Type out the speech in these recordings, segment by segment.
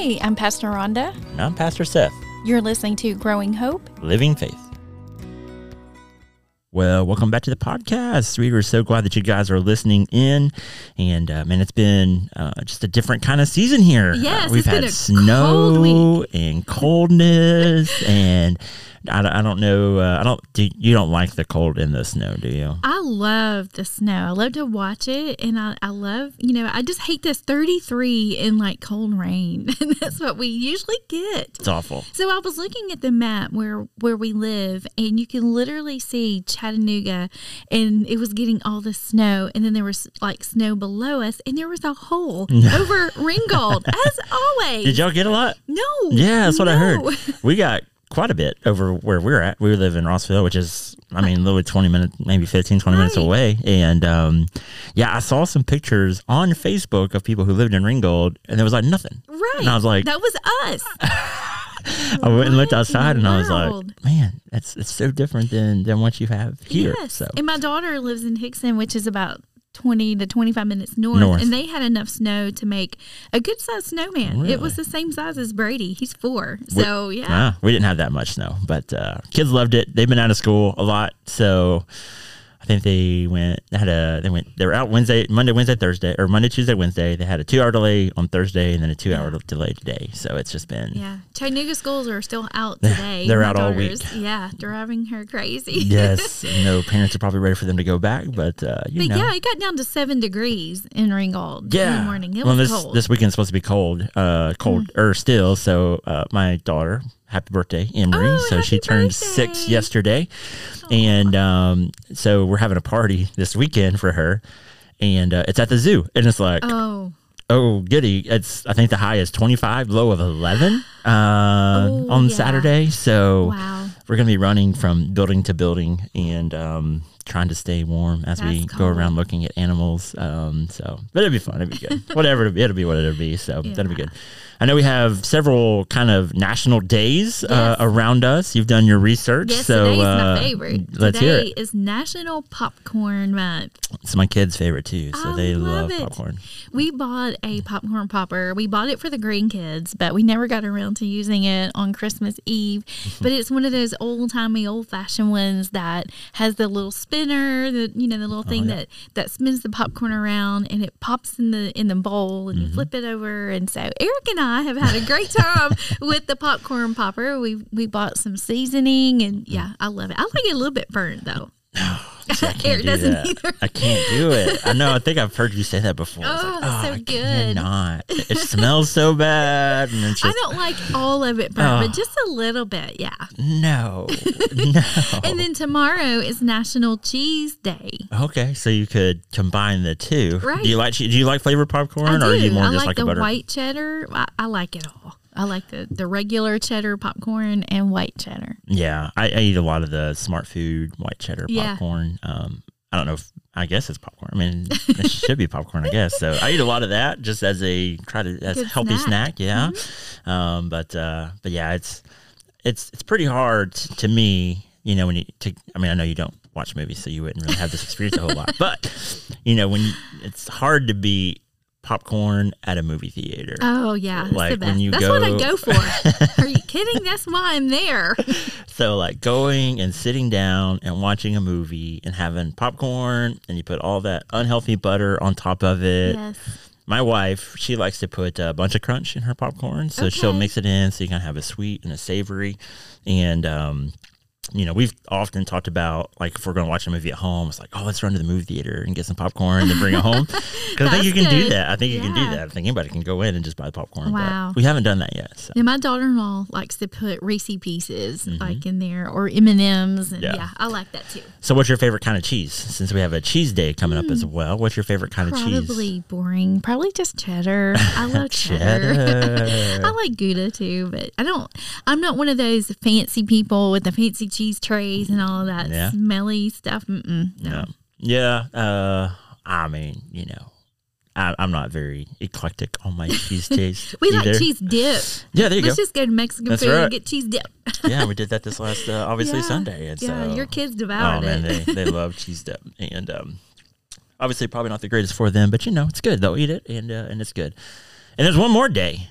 Hey, I'm Pastor Rhonda. And I'm Pastor Seth, You're listening to Growing Hope. Living Faith. Well, welcome back to the podcast. We were so glad that you guys are listening in. And uh, man, it's been uh, just a different kind of season here. Yes, uh, we've it's been had a snow cold and coldness, and I, don't- I don't know. Uh, I don't. Do, you don't like the cold and the snow, do you? I love the snow. I love to watch it. And I, I love, you know, I just hate this 33 in like cold rain. And that's what we usually get. It's awful. So I was looking at the map where where we live, and you can literally see Chattanooga, and it was getting all the snow, and then there was like snow below us, and there was a hole over Ringgold, as always. Did y'all get a lot? No. Yeah, that's what I heard. We got quite a bit over where we're at. We live in Rossville, which is, I mean, literally 20 minutes, maybe 15, 20 minutes away. And um, yeah, I saw some pictures on Facebook of people who lived in Ringgold, and there was like nothing. Right. And I was like, that was us. I went and looked outside, and I was like, man, it's it's so different than than what you have here. Yes. So And my daughter lives in Hickson, which is about 20 to 25 minutes north, North. And they had enough snow to make a good sized snowman. Really? It was the same size as Brady. He's four. We- So, yeah. ah, we didn't have that much snow, but uh, kids loved it. They've been out of school a lot, so think they went they had a they went they were out Wednesday, Monday, Wednesday, Thursday, or Monday, Tuesday, Wednesday. They had a two hour delay on Thursday, and then a two hour delay today. So it's just been Yeah. Chattanooga schools are still out today. They're My out all week. Yeah. Driving her crazy. yes. no parents are probably ready for them to go back, but uh, you But know. yeah, it got down to seven degrees in Ringgold in Yeah. the morning. It well, was this cold. Mm. this weekend's supposed to be cold, uh, cold or still. So uh, my daughter, happy birthday, Emery. Oh, so she turned six birthday. yesterday, and um, so we're having a party this weekend for her, and uh, it's at the zoo, and it's like, oh, oh goody, it's I think the high is twenty five, low of eleven uh, Oh, on yeah. Saturday. So wow. we're gonna be running from building to building and um, trying to stay warm as we That's go around looking at animals. Um, so, but it'll be fun. It'll be good. Whatever it'll be, it'll be what it'll be. So that'll be good. I know we have several kind of national days uh, around us. You've done your research, Yes, so today's uh, my favorite. let's Today hear it. is National Popcorn Month. It's my kids' favorite too, so I they love love popcorn. We bought a popcorn popper. We bought it for the grandkids, but we never got around to using it on Christmas Eve. but it's one of those old timey, old fashioned ones that has the little spinner, the you know the little thing Oh, yeah. that that spins the popcorn around and it pops in the in the bowl and Mm-hmm. you flip it over. And so Eric and I have had a great time with the popcorn popper. We we bought some seasoning and yeah, I love it. I like it a little bit burnt though. See, I can't Eric do doesn't that. either. I can't do it. I know. I think I've heard you say that before. Oh, like, that's so oh, I good." Cannot. It smells so bad, and it's I don't like all of it burnt, Oh. but just a little bit, yeah. no, no. And then tomorrow is National Cheese Day. Okay, so you could combine the two. Right. Do you like do you like flavored popcorn, or are you more I just like, like, the butter? white cheddar. I, I like it all. I like the, the regular cheddar popcorn and white cheddar. Yeah, I, I eat a lot of the Smartfood white cheddar Yeah. popcorn. Um, I don't know if I guess it's popcorn. I mean, it should be popcorn, I guess. So I eat a lot of that just as a try to as a Good healthy snack. Mm-hmm. Yeah. Um, but uh, but yeah, it's it's it's pretty hard t- to me. You know, when you to, I mean, I know you don't watch movies, so you wouldn't really have this experience a whole lot. But you know, when you, it's hard to beat popcorn at a movie theater. Oh yeah, that's Like, when you That's what I go- go for. Are you kidding? That's why I'm there. So like going and sitting down and watching a movie and having popcorn and you put all that unhealthy butter on top of it. yes. My wife, she likes to put a bunch of crunch in her popcorn, so she'll mix it in so you can have a sweet and a savory. And um, you know, we've often talked about like if we're going to watch a movie at home, it's like, oh, let's run to the movie theater and get some popcorn and bring it home. Because I think you can do that. I think you can do that. I think anybody can go in and just buy the popcorn. Wow. But we haven't done that yet. So. And my daughter-in-law likes to put Reese pieces like in there or M and M's, Mm-hmm. Yeah. yeah, I like that too. So, what's your favorite kind of cheese? Since we have a cheese day coming up as well, what's your favorite kind of cheese? Hmm. Probably boring. Probably just cheddar. I love cheddar. Cheddar. I like Gouda too, but I don't. I'm not one of those fancy people with the fancy cheese trays and all that Yeah. smelly stuff. Mm-mm, no. No. Yeah. Uh, I mean, you know, I, I'm not very eclectic on my cheese taste. We either. like cheese dip. Yeah, there you Let's go. just go to Mexican That's food right. and get cheese dip. yeah, we did that this last, uh, obviously Yeah. Sunday, and yeah, so your kids devoured it oh devoured man, it. they they love cheese dip, and um, obviously probably not the greatest for them, but you know it's good. They'll eat it, and uh, and it's good. And there's one more day.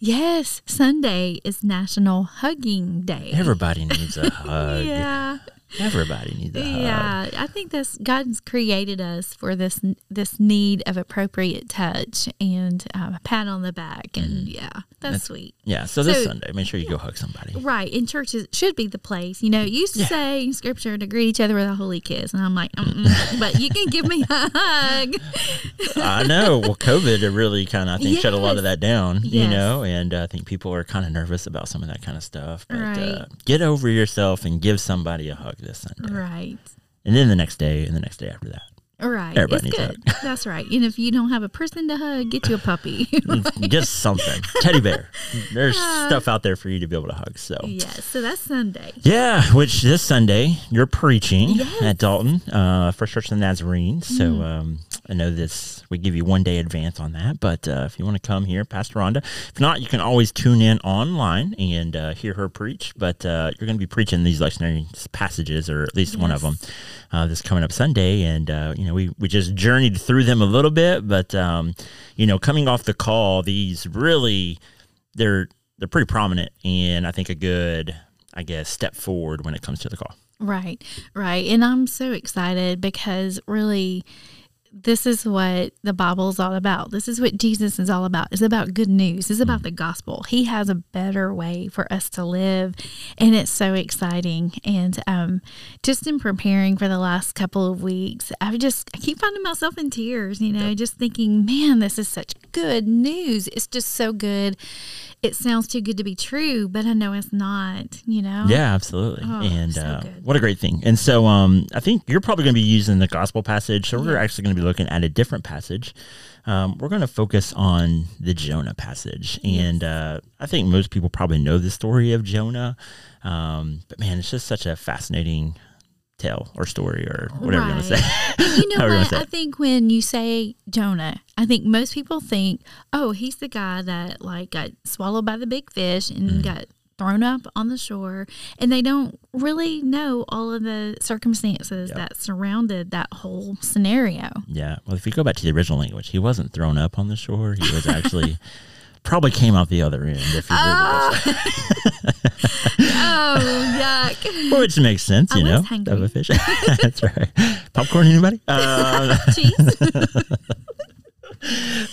Yes, Sunday is National Hugging Day. Everybody needs a hug. yeah. Everybody needs a hug. Yeah, I think that's God's created us for this this need of appropriate touch and um, a pat on the back, and yeah, that's, sweet. Yeah. So this So- Sunday, make sure you go hug somebody. Right, and churches should be the place. You know, it used to Yeah. say in scripture to greet each other with a holy kiss, and I'm like, Mm-mm, but you can give me a hug. I know. Well, COVID really kind of, I think, shut a lot of that down, you know, and uh, I think people are kind of nervous about some of that kind of stuff. But uh, get over yourself and give somebody a hug this Sunday. Right. And then the next day and the next day after that. Right. Everybody it's needs a good. That's right. And if you don't have a person to hug, get you a puppy. Just something. Teddy bear. There's Uh, stuff out there for you to be able to hug. So. yes. So that's Sunday. Yeah, which this Sunday you're preaching Yes. Mm. at Dalton, uh, First Church of the Nazarene. So um, I know this we give you one day advance on that, but uh, if you want to come here, Pastor Rhonda. If not, you can always tune in online and uh, hear her preach. But uh, you're going to be preaching these lectionary passages, or at least one of them, Yes. uh, this coming up Sunday. And uh, you know, we we just journeyed through them a little bit, but um, you know, coming off the call, these really they're they're pretty prominent, and I think a good I guess step forward when it comes to the call. Right, right. And I'm so excited because really this is what the Bible is all about. This is what Jesus is all about. It's about good news. It's about the gospel. He has a better way for us to live, and it's so exciting. And um, just in preparing for the last couple of weeks, I've just I keep finding myself in tears. You know, just thinking, man, this is such good news. It's just so good. It sounds too good to be true, but I know it's not. You know. Yeah, absolutely. Oh, and so uh, what a great thing. And so um, I think you're probably going to be using the gospel passage. So we're Yeah. actually going to be looking at a different passage. Um, we're going to focus on the Jonah passage. And uh, I think most people probably know the story of Jonah. Um, but man, it's just such a fascinating tale or story or whatever you want to say. You know you what? I think when you say Jonah, I think most people think, oh, he's the guy that like got swallowed by the big fish and Mm. got thrown up on the shore, and they don't really know all of the circumstances Yep. that surrounded that whole scenario. Yeah. Well, if you go back to the original language, he wasn't thrown up on the shore. He was actually probably came out the other end. If you really oh, yuck! Which makes sense, I you know, hungry. of a fish. That's right. Popcorn, anybody? Uh, Cheese.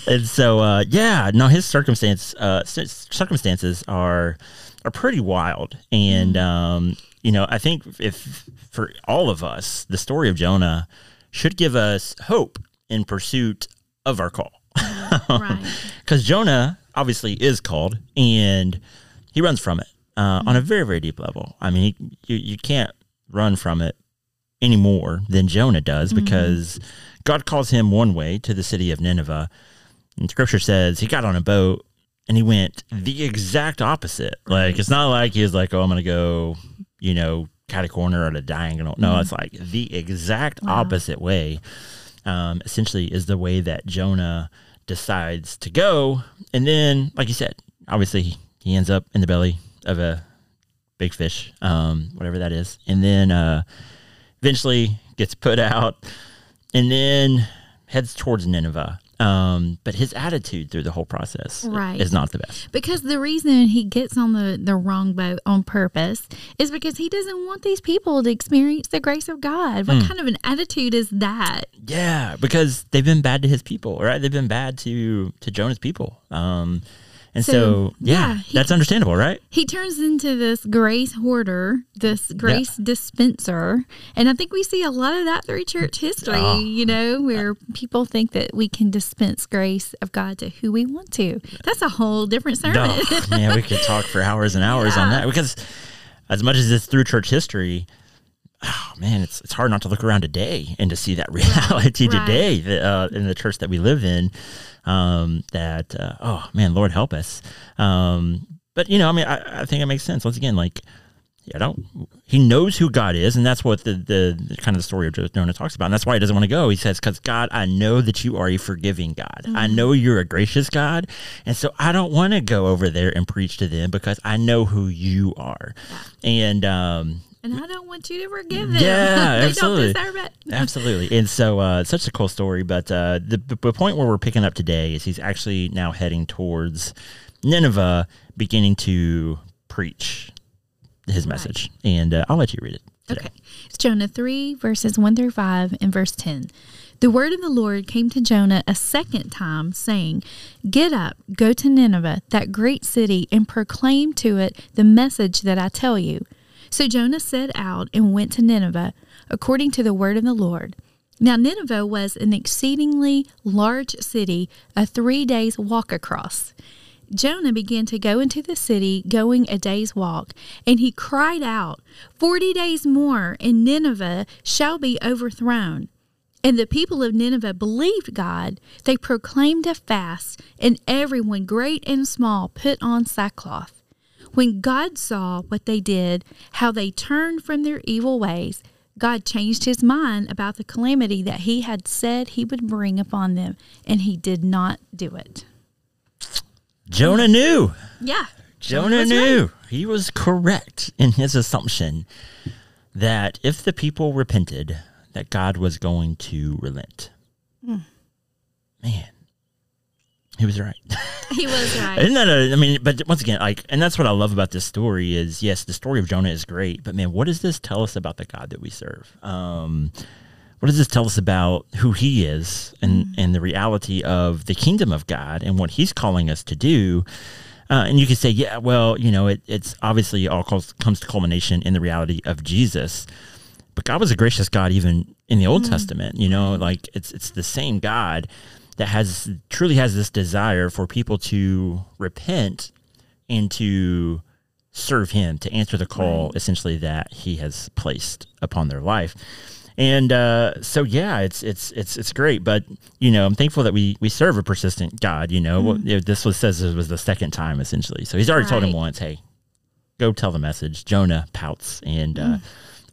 and so, uh, yeah, no, his circumstance, uh, circumstances are are pretty wild, and Mm. um, you know, I think if for all of us, the story of Jonah should give us hope in pursuit of our call, right. because Jonah obviously is called, and he runs from it uh, on a very, very deep level. I mean, he, you you can't run from it any more than Jonah does because God calls him one way to the city of Nineveh. And scripture says he got on a boat and he went the exact opposite. Like, it's not like he was like, oh, I'm going to go, you know, cat a corner at a diagonal. No, it's like the exact Wow. opposite way. Um, essentially, is the way that Jonah decides to go. And then, like you said, obviously he, ends up in the belly of a big fish, um, whatever that is. And then uh, eventually gets put out and then heads towards Nineveh. Um, but his attitude through the whole process Right. is not the best. Because the reason he gets on the, the wrong boat on purpose is because he doesn't want these people to experience the grace of God. What Hmm. kind of an attitude is that? Yeah, because they've been bad to his people, right? They've been bad to to Jonah's people. Um, and so, So, yeah, yeah, he- that's understandable, right? He turns into this grace hoarder, this grace dispenser. And I think we see a lot of that through church history, Oh. you know, where people think that we can dispense grace of God to who we want to. That's a whole different sermon. No, yeah, we could talk for hours and hours on that because as much as it's through church history, oh man, it's it's hard not to look around today and to see that reality Right. today uh, in the church that we live in. Um, that uh, oh man, Lord help us. Um, but you know, I mean, I, I think it makes sense. Once again, like. Yeah, I don't. He knows who God is, and that's what the, the, the kind of the story of Jonah talks about. And that's why he doesn't want to go. He says, "Because God, I know that you are a forgiving God. I know you're a gracious God, and so I don't want to go over there and preach to them because I know who you are." And um, and I don't want you to forgive them. Yeah, they absolutely. don't deserve it. Absolutely. And so, uh, such a cool story. But uh, the, the point where we're picking up today is he's actually now heading towards Nineveh, beginning to preach his Right. message. And uh, I'll let you read it. Today. Okay. It's Jonah 3, verses 1 through 5, and verse 10. The word of the Lord came to Jonah a second time, saying, Get up, go to Nineveh, that great city, and proclaim to it the message that I tell you. So Jonah set out and went to Nineveh, according to the word of the Lord. Now, Nineveh was an exceedingly large city, a three days walk across. Jonah began to go into the city, going a day's walk, and he cried out, Forty days more, and Nineveh shall be overthrown. And the people of Nineveh believed God. They proclaimed a fast, and everyone, great and small, put on sackcloth. When God saw what they did, how they turned from their evil ways, God changed his mind about the calamity that he had said he would bring upon them, and he did not do it. Jonah knew. Yeah. Jonah knew. He was correct in his assumption that if the people repented, that God was going to relent. Hmm. Man, he was right. He was right. Isn't that a, I mean, but once again, like, and that's what I love about this story is, yes, the story of Jonah is great, but man, what does this tell us about the God that we serve? Um, what does this tell us about who he is and, and the reality of the kingdom of God and what he's calling us to do? Uh, and you could say, yeah, well, you know, it, it's obviously all calls, comes to culmination in the reality of Jesus. But God was a gracious God even in the Old Testament. You know, like it's it's the same God that has truly has this desire for people to repent and to serve Him, to answer the call essentially that He has placed upon their life. And uh, so, yeah, it's it's it's it's great. But you know, I'm thankful that we we serve a persistent God. You know, if this was says it was the second time essentially. So He's already told him once, "Hey, go tell the message." Jonah pouts and uh,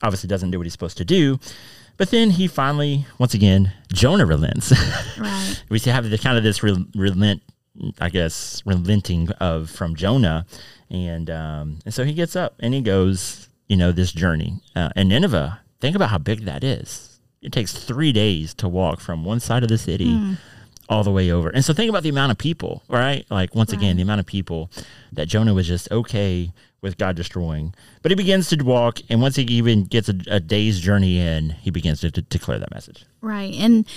obviously doesn't do what he's supposed to do. But then he finally, once again, Jonah relents. Right. we see have the kind of this rel- relent, I guess, relenting of from Jonah, and um, and so he gets up and he goes, you know, this journey. Uh, and Nineveh, think about how big that is. It takes three days to walk from one side of the city all the way over. And so think about the amount of people, right? Like once again, the amount of people that Jonah was just okay with God destroying. But he begins to walk, and once he even gets a, a day's journey in, he begins to, to declare that message. Right. And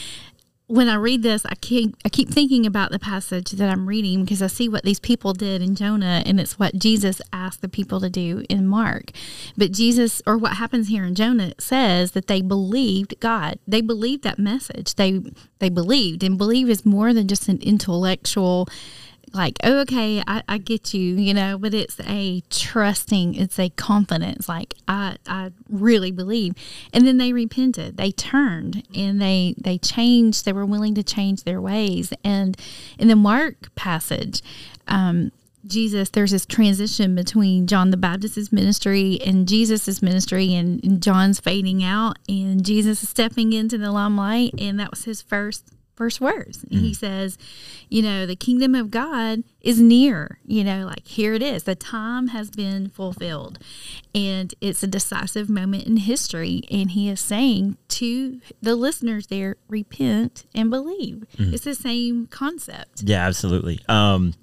when I read this, I keep I keep thinking about the passage that I'm reading because I see what these people did in Jonah and it's what Jesus asked the people to do in Mark. But Jesus or what happens here in Jonah says that they believed God. They believed that message. They they believed and believe is more than just an intellectual like, oh, okay, I, I get you, you know, but it's a trusting, it's a confidence, like I, I really believe. And then they repented, they turned and they, they changed, they were willing to change their ways. And in the Mark passage, um, Jesus, there's this transition between John the Baptist's ministry and Jesus's ministry, and, and John's fading out, and Jesus is stepping into the limelight, and that was his first first words. And he says, you know, the kingdom of God is near, you know, like here it is. The time has been fulfilled. And it's a decisive moment in history. And he is saying to the listeners there, repent and believe. It's the same concept. Yeah, absolutely. Um,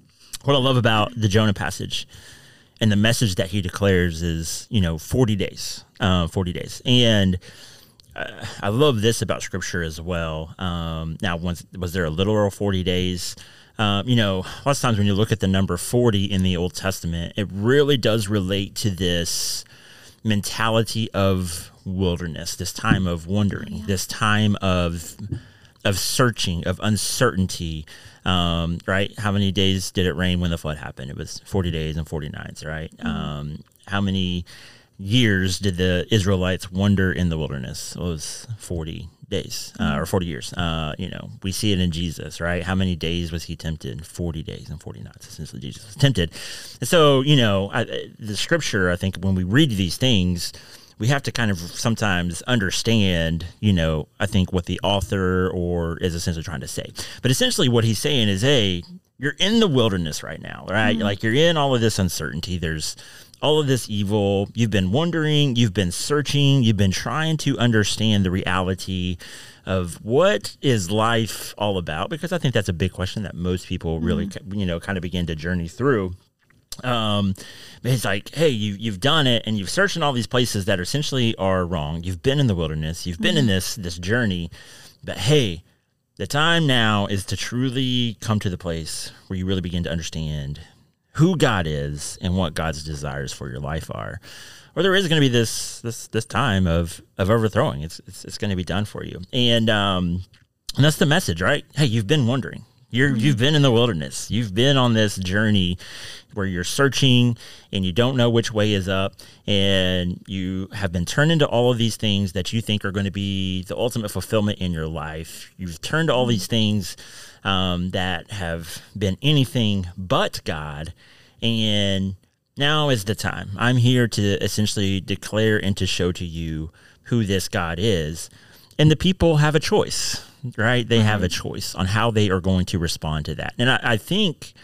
what I love about the Jonah passage and the message that he declares is, you know, 40 days, uh, 40 days. And I love this about scripture as well. Um, now, once, was there a literal 40 days? Um, you know, lots of times when you look at the number 40 in the Old Testament, it really does relate to this mentality of wilderness, this time of wandering, this time of of searching, of uncertainty. Um, right? How many days did it rain when the flood happened? It was forty days and forty nights, right? Um, how many years did the Israelites wander in the wilderness? It was forty days uh, or forty years. Uh, you know, we see it in Jesus, right? How many days was he tempted? Forty days and forty nights. Essentially, Jesus was tempted. And so, you know, I, the scripture. I think when we read these things we have to kind of sometimes understand, you know, I think what the author or is essentially trying to say. But essentially what he's saying is, hey, you're in the wilderness right now, right? Like you're in all of this uncertainty. There's all of this evil. You've been wondering, you've been searching, you've been trying to understand the reality of what is life all about because I think that's a big question that most people really Mm-hmm. you know kind of begin to journey through. Um, it's like, hey, you you've done it, and you've searched in all these places that essentially are wrong. You've been in the wilderness, you've been in this this journey, but hey, the time now is to truly come to the place where you really begin to understand who God is and what God's desires for your life are. Or there is going to be this this this time of of overthrowing. It's it's, it's going to be done for you, and um, and that's the message, right? Hey, you've been wondering. You're you've been in the wilderness. You've been on this journey where you're searching and you don't know which way is up, and you have been turned into all of these things that you think are going to be the ultimate fulfillment in your life. You've turned to all these things um, that have been anything but God, and now is the time. I'm here to essentially declare and to show to you who this God is. And the people have a choice, right? They have a mm-hmm. choice on how they are going to respond to that. And I, I think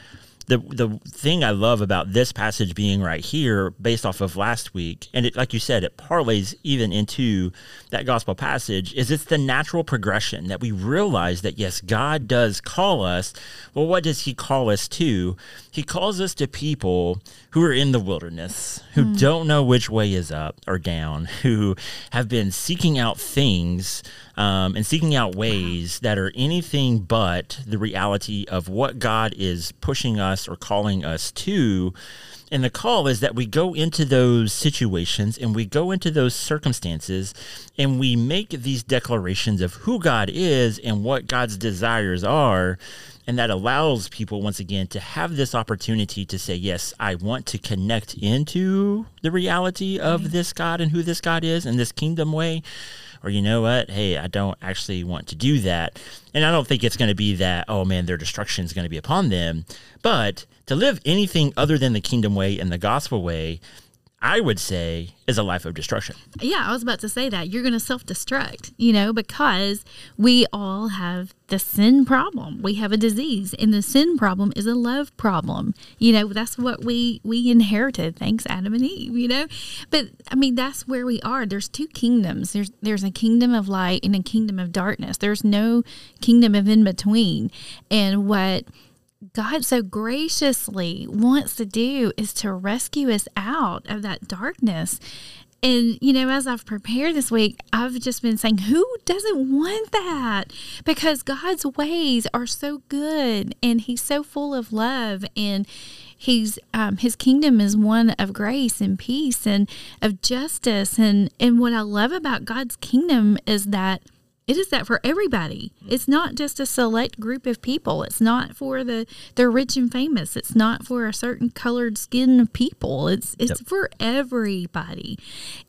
the the thing I love about this passage being right here, based off of last week, and it, like you said, it parlays even into that gospel passage, is it's the natural progression that we realize that yes, God does call us. Well, what does He call us to? He calls us to people who are in the wilderness, who mm. don't know which way is up or down, who have been seeking out things um, and seeking out ways that are anything but the reality of what God is pushing us or calling us to. And the call is that we go into those situations and we go into those circumstances and we make these declarations of who God is and what God's desires are. And that allows people, once again, to have this opportunity to say, Yes, I want to connect into the reality of this God and who this God is and this kingdom way or you know what? Hey i don't actually want to do that. And i don't think it's going to be that oh man their destruction is going to be upon them. But to live anything other than the kingdom way and the gospel way i would say is a life of destruction Yeah, I was about to say that. You're going to self destruct, you know, because we all have the sin problem. We have a disease, and the sin problem is a love problem. You know, that's what we we inherited. Thanks, Adam and Eve. You know, but I mean, that's where we are. There's two kingdoms. There's there's a kingdom of light and a kingdom of darkness. There's no kingdom of in between. And what God so graciously wants to do is to rescue us out of that darkness. And, you know, as I've prepared this week, I've just been saying, who doesn't want that? Because God's ways are so good and He's so full of love and He's um, His kingdom is one of grace and peace and of justice. And, and what I love about God's kingdom is that it is that for everybody. It's not just a select group of people. It's not for the the rich and famous. It's not for a certain colored skin of people. It's it's Yep. for everybody.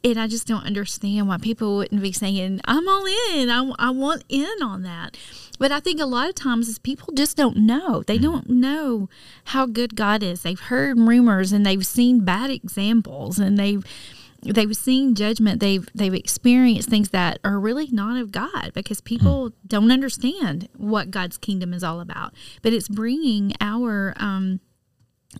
And I just don't understand why people wouldn't be saying, "I'm all in. I, I want in on that." But I think a lot of times is people just don't know. They mm-hmm. don't know how good God is. They've heard rumors and they've seen bad examples and they've they've seen judgment they've they've experienced things that are really not of god because people don't understand what god's kingdom is all about but it's bringing our um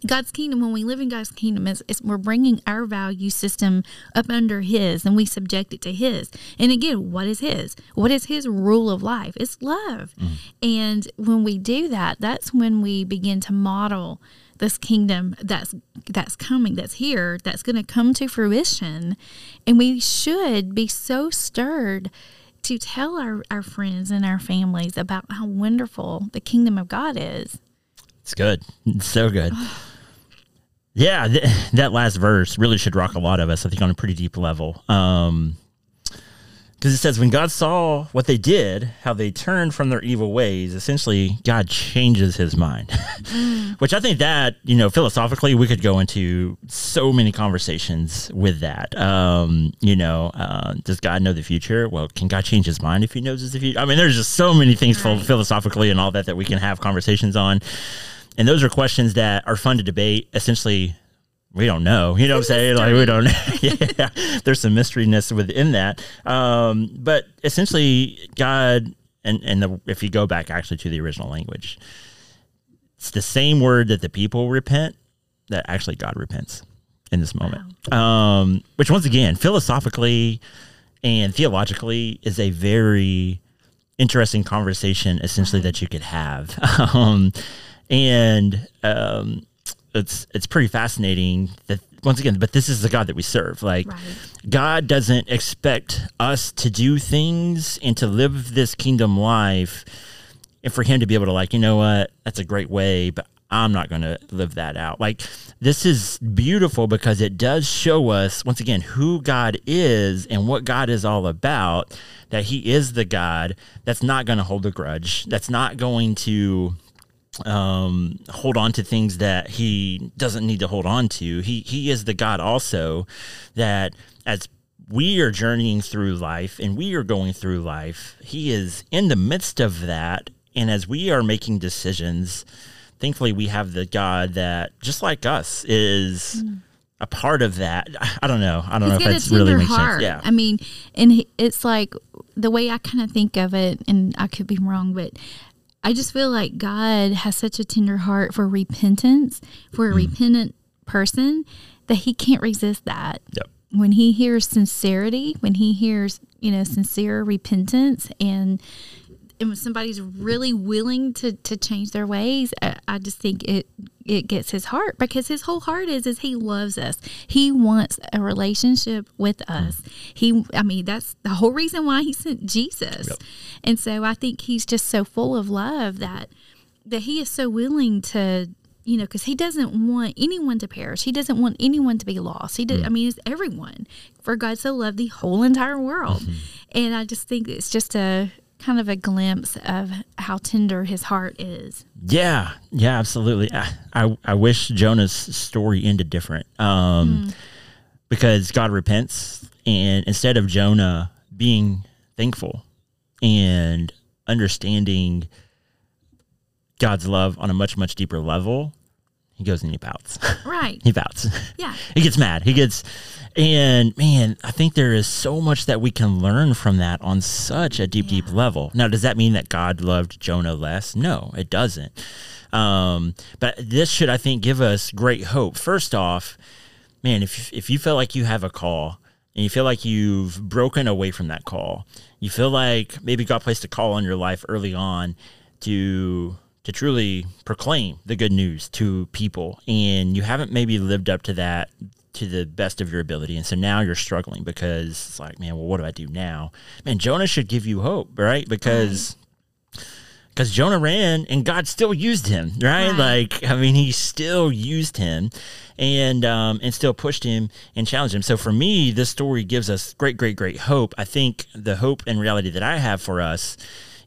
God's kingdom, when we live in God's kingdom, is, is we're bringing our value system up under His and we subject it to His. And again, what is His? What is His rule of life? It's love. And when we do that, that's when we begin to model this kingdom that's that's coming, that's here, that's going to come to fruition. And we should be so stirred to tell our, our friends and our families about how wonderful the kingdom of God is. It's good. It's so good. yeah, th- that last verse really should rock a lot of us, I think, on a pretty deep level. Um, because it says, when God saw what they did, how they turned from their evil ways, essentially, God changes his mind. Which I think that, you know, philosophically, we could go into so many conversations with that. Um, you know, uh, does God know the future? Well, can God change his mind if he knows the future? I mean, there's just so many things Right. philosophically and all that that we can have conversations on. And those are questions that are fun to debate. Essentially, we don't know. You know what I'm saying? Like we don't know. yeah. There's some mysteryness within that. Um, but essentially God and and the, if you go back actually to the original language, it's the same word that the people repent that actually God repents. in this moment. Um, which once again, philosophically and theologically, is a very interesting conversation, essentially that you could have. um, and um, it's it's pretty fascinating that once again, but this is the God that we serve. Like Right. God doesn't expect us to do things and to live this kingdom life and for him to be able to like, you know what, that's a great way, but I'm not going to live that out. Like this is beautiful because it does show us once again who God is and what God is all about, that he is the God that's not going to hold a grudge, that's not going to um, hold on to things that he doesn't need to hold on to. He he is the God also that as we are journeying through life and we are going through life, he is in the midst of that. And as we are making decisions, thankfully we have the God that just like us is a part of that. I- don't know. I don't He's know if it's really makes heart. sense. Yeah. I mean, and it's like the way I kind of think of it, and I could be wrong, but I just feel like God has such a tender heart for repentance, for Mm. a repentant person, that He can't resist that. Yep. When He hears sincerity, when He hears you know sincere repentance, and and when somebody's really willing to to change their ways, I, I just think it it gets his heart because his whole heart is is he loves us. He wants a relationship with us. Mm-hmm. He, I mean, that's the whole reason why he sent Jesus. Yep. And so I think he's just so full of love that that he is so willing to you know because he doesn't want anyone to perish he doesn't want anyone to be lost he did mm. i mean it's everyone for god so loved the whole entire world mm-hmm. and i just think it's just a kind of a glimpse of how tender his heart is Yeah, yeah, absolutely. I, I, I wish Jonah's story ended different um, because God repents, and instead of Jonah being thankful and understanding God's love on a much, much deeper level, he goes and he pouts. right he pouts. yeah he gets mad. He gets, and man, I think there is so much that we can learn from that on such a deep, deep Yeah. level. Now, does that mean that God loved Jonah less? No, it doesn't. Um, but this should, I think, give us great hope. First off, man, if if you feel like you have a call and you feel like you've broken away from that call, you feel like maybe God placed a call on your life early on to to truly proclaim the good news to people. And you haven't maybe lived up to that to the best of your ability. And so now you're struggling because it's like man well what do i do now? Man jonah should give you hope right? Because because jonah ran and god still used him right? Right. like i mean he still used him and um and still pushed him and challenged him. So for me this story gives us great great great hope. I think the hope and reality that i have for us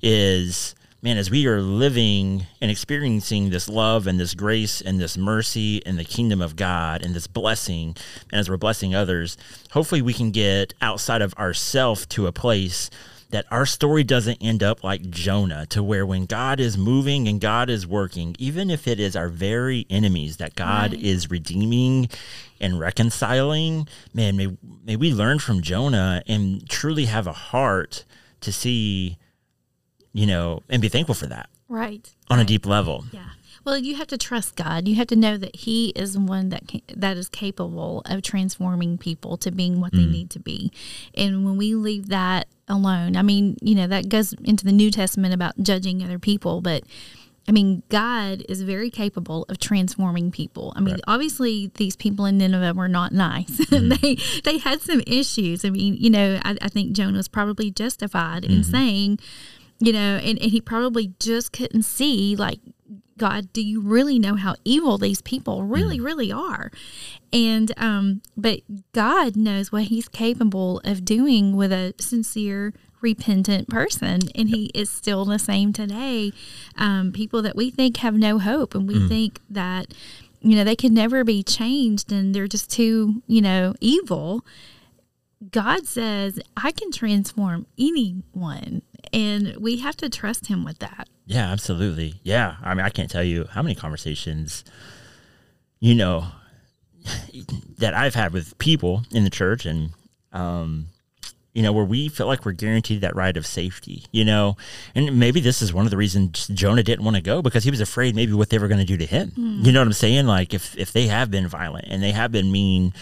is man, as we are living and experiencing this love and this grace and this mercy and the kingdom of God and this blessing, and as we're blessing others, hopefully we can get outside of ourself to a place that our story doesn't end up like Jonah, to where when God is moving and God is working, even if it is our very enemies that God Right. is redeeming and reconciling, man, may, may we learn from Jonah and truly have a heart to see you know, and be thankful for that right on a deep level. Yeah. Well, you have to trust God. You have to know that He is the one that can, that is capable of transforming people to being what they mm. need to be. And when we leave that alone, I mean, you know, that goes into the New Testament about judging other people, but I mean, God is very capable of transforming people. I mean, Right. obviously, these people in Nineveh were not nice. Mm-hmm. they they had some issues. I mean, you know, I, I think Jonah was probably justified in mm-hmm. saying, you know, and, and he probably just couldn't see like God, do you really know how evil these people really, really are? And um, but God knows what He's capable of doing with a sincere, repentant person, and He is still the same today. Um, people that we think have no hope, and we think that you know they can never be changed, and they're just too you know evil. God says, I can transform anyone, and we have to trust Him with that. Yeah, absolutely. Yeah. I mean, I can't tell you how many conversations, you know, that I've had with people in the church and, um, you know, where we feel like we're guaranteed that right of safety, you know, and maybe this is one of the reasons Jonah didn't want to go because he was afraid maybe what they were going to do to him. Mm. You know what I'm saying? Like if if they have been violent and they have been mean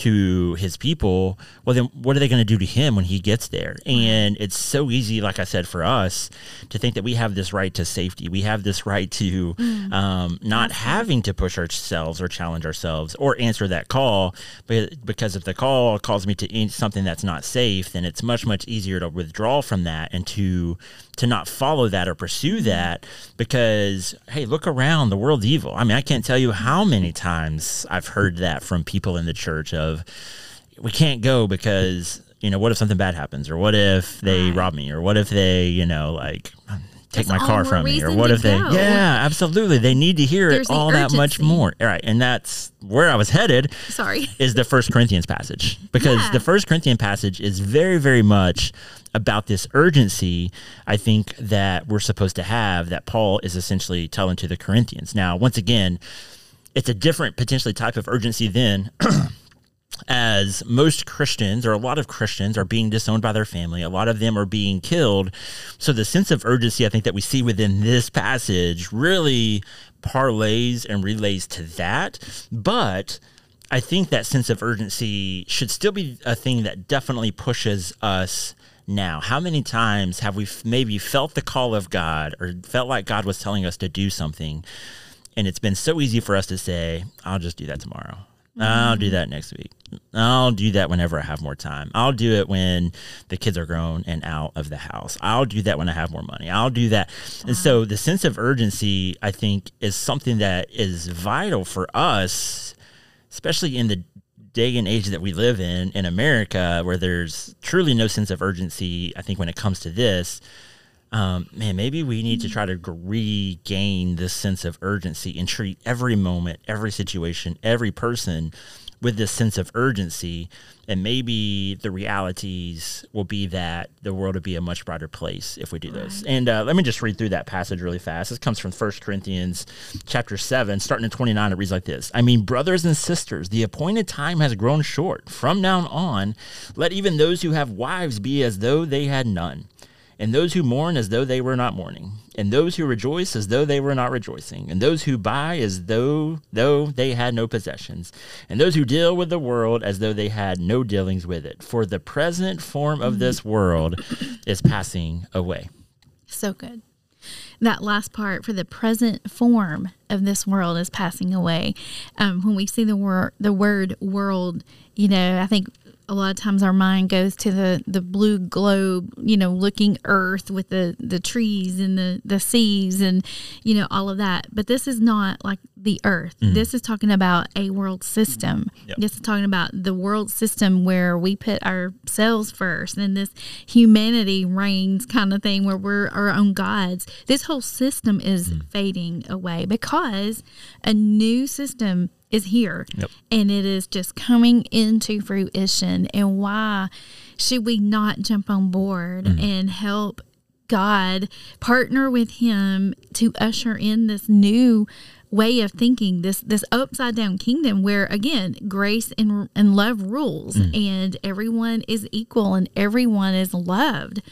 to his people, well, then what are they going to do to him when he gets there? And it's so easy, like I said, for us to think that we have this right to safety. We have this right to mm. um, not having to push ourselves or challenge ourselves or answer that call. But because if the call calls me to something that's not safe, then it's much, much easier to withdraw from that and to to not follow that or pursue mm-hmm. that because hey look around the world's evil i mean i can't tell you how many times i've heard that from people in the church of we can't go because you know what if something bad happens or what if they rob me or what if they you know like take that's my car from me or what if they go. yeah absolutely they need to hear There's it all that much more all right and that's where i was headed sorry is the first corinthians passage because yeah. the first corinthian passage is very very much about this urgency I think that we're supposed to have that Paul is essentially telling to the Corinthians. Now, once again, it's a different potentially type of urgency then as most Christians or a lot of Christians are being disowned by their family. A lot of them are being killed. So the sense of urgency I think that we see within this passage really parlays and relays to that. But I think that sense of urgency should still be a thing that definitely pushes us now. How many times have we maybe felt the call of God or felt like God was telling us to do something? And it's been so easy for us to say, I'll just do that tomorrow. I'll do that next week. I'll do that whenever I have more time. I'll do it when the kids are grown and out of the house. I'll do that when I have more money. I'll do that. And so the sense of urgency, I think, is something that is vital for us, especially in the day and age that we live in in America, where there's truly no sense of urgency, I think when it comes to this, um, man, maybe we need to try to regain this sense of urgency and treat every moment, every situation, every person with this sense of urgency. And maybe the realities will be that the world would be a much brighter place if we do this. And uh, let me just read through that passage really fast. This comes from 1 corinthians chapter 7 starting in 29 it reads like this. I mean brothers and sisters the appointed time has grown short. From now on let even those who have wives be as though they had none and those who mourn as though they were not mourning, and those who rejoice as though they were not rejoicing, and those who buy as though though they had no possessions, and those who deal with the world as though they had no dealings with it. For the present form of this world is passing away. So good. That last part for the present form of this world is passing away. Um, when we see the word the word world, you know, I think a lot of times our mind goes to the, the blue globe, you know, looking earth with the, the trees and the, the seas and, you know, all of that. But this is not like the earth. Mm-hmm. This is talking about a world system. Yep. This is talking about the world system where we put ourselves first and this humanity reigns kind of thing where we're our own gods. This whole system is mm-hmm. fading away because a new system is here yep. and it is just coming into fruition. And why should we not jump on board mm-hmm. and help God partner with Him to usher in this new? way of thinking this this upside down kingdom where again grace and, and love rules mm. and everyone is equal and everyone is loved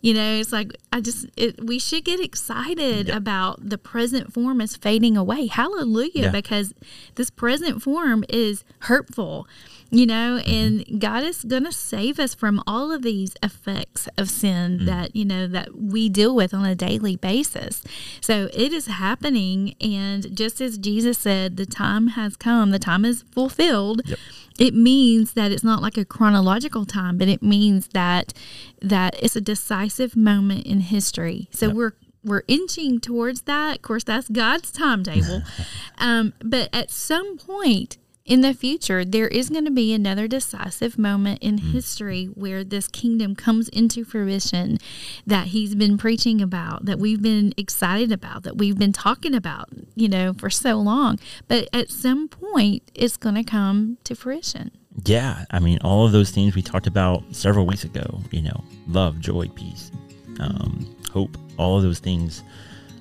you know it's like i just it, we should get excited yep. about the present form is fading away hallelujah yeah. because this present form is hurtful you know mm-hmm. and god is gonna save us from all of these effects of sin mm-hmm. that you know that we deal with on a daily basis so it is happening and just as jesus said the time has come the time is fulfilled yep. It means that it's not like a chronological time but it means that that it's a decisive moment in history so yep. we're we're inching towards that. Of course, that's God's timetable. um, but at some point, in the future, there is going to be another decisive moment in mm. history where this kingdom comes into fruition that he's been preaching about, that we've been excited about, that we've been talking about, you know, for so long. But at some point, it's going to come to fruition. Yeah. I mean, all of those things we talked about several weeks ago, you know, love, joy, peace, um, hope, all of those things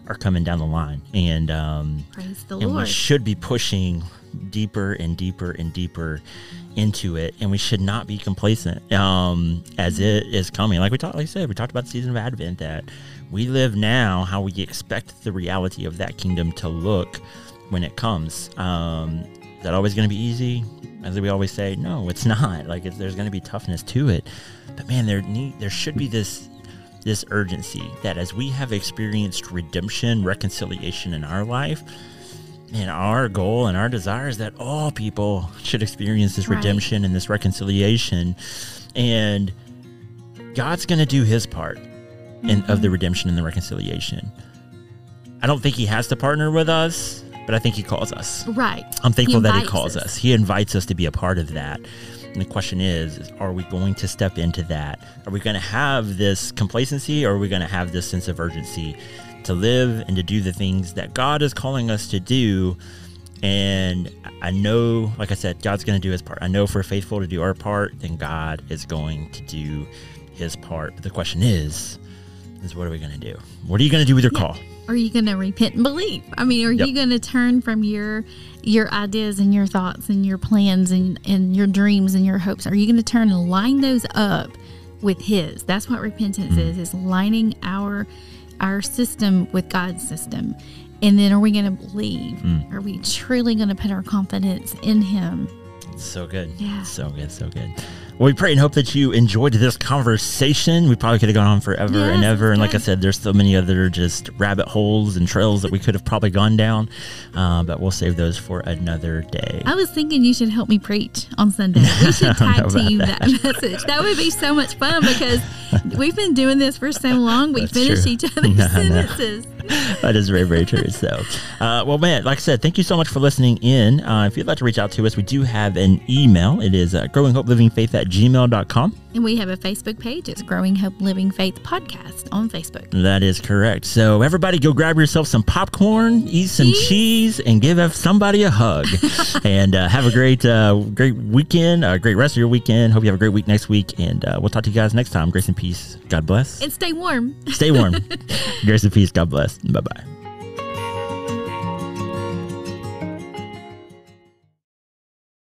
are coming down the line, and um, Praise the and we should be pushing deeper and deeper and deeper into it, and we should not be complacent um, as it is coming. Like we talked, like I said, we talked about the season of Advent that we live now, how we expect the reality of that kingdom to look when it comes. Um, is that always going to be easy? As we always say, no, it's not. Like it's, there's going to be toughness to it, but man, there need there should be this this urgency that as we have experienced redemption, reconciliation in our life, and our goal and our desire is that all people should experience this Right. redemption and this reconciliation. And God's going to do his part in, of the mm-hmm. redemption and the reconciliation. I don't think he has to partner with us, but I think he calls us. Right. I'm thankful that he calls us. us. He invites us to be a part of that. And the question is, is are we going to step into that? Are we going to have this complacency or are we going to have this sense of urgency to live and to do the things that God is calling us to do? And I know, like I said, God's going to do his part. I know if we're faithful to do our part, then God is going to do his part. But the question is, is what are we going to do? What are you going to do with your call? Are you going to repent and believe? I mean, are Yep. you going to turn from your your ideas and your thoughts and your plans and, and your dreams and your hopes? Are you going to turn and line those up with His? That's what repentance Mm. is: is lining our our system with God's system. And then, are we going to believe? Mm. Are we truly going to put our confidence in Him? So good. Yeah. So good. So good. Well, we pray and hope that you enjoyed this conversation. We probably could have gone on forever and ever. And like I said, there's so many other just rabbit holes and trails that we could have probably gone down. Uh, but we'll save those for another day. I was thinking you should help me preach on Sunday. We should tag team that. message. That would be so much fun because we've been doing this for so long. We That's finish true. each other's No, no. That is very, very true. So, uh, well, man, like I said, thank you so much for listening in. Uh, if you'd like to reach out to us, we do have an email. It is uh, growinghopelivingfaith at gmail.com. And we have a Facebook page. It's Growing Hope Living Faith Podcast on Facebook. That is correct. So everybody go grab yourself some popcorn, eat some Cheese. cheese, and give somebody a hug. and uh, have a great, uh, great weekend, a great rest of your weekend. Hope you have a great week next week. And uh, we'll talk to you guys next time. Grace and peace. God bless. And stay warm. Stay warm. Grace and peace. God bless. Bye bye.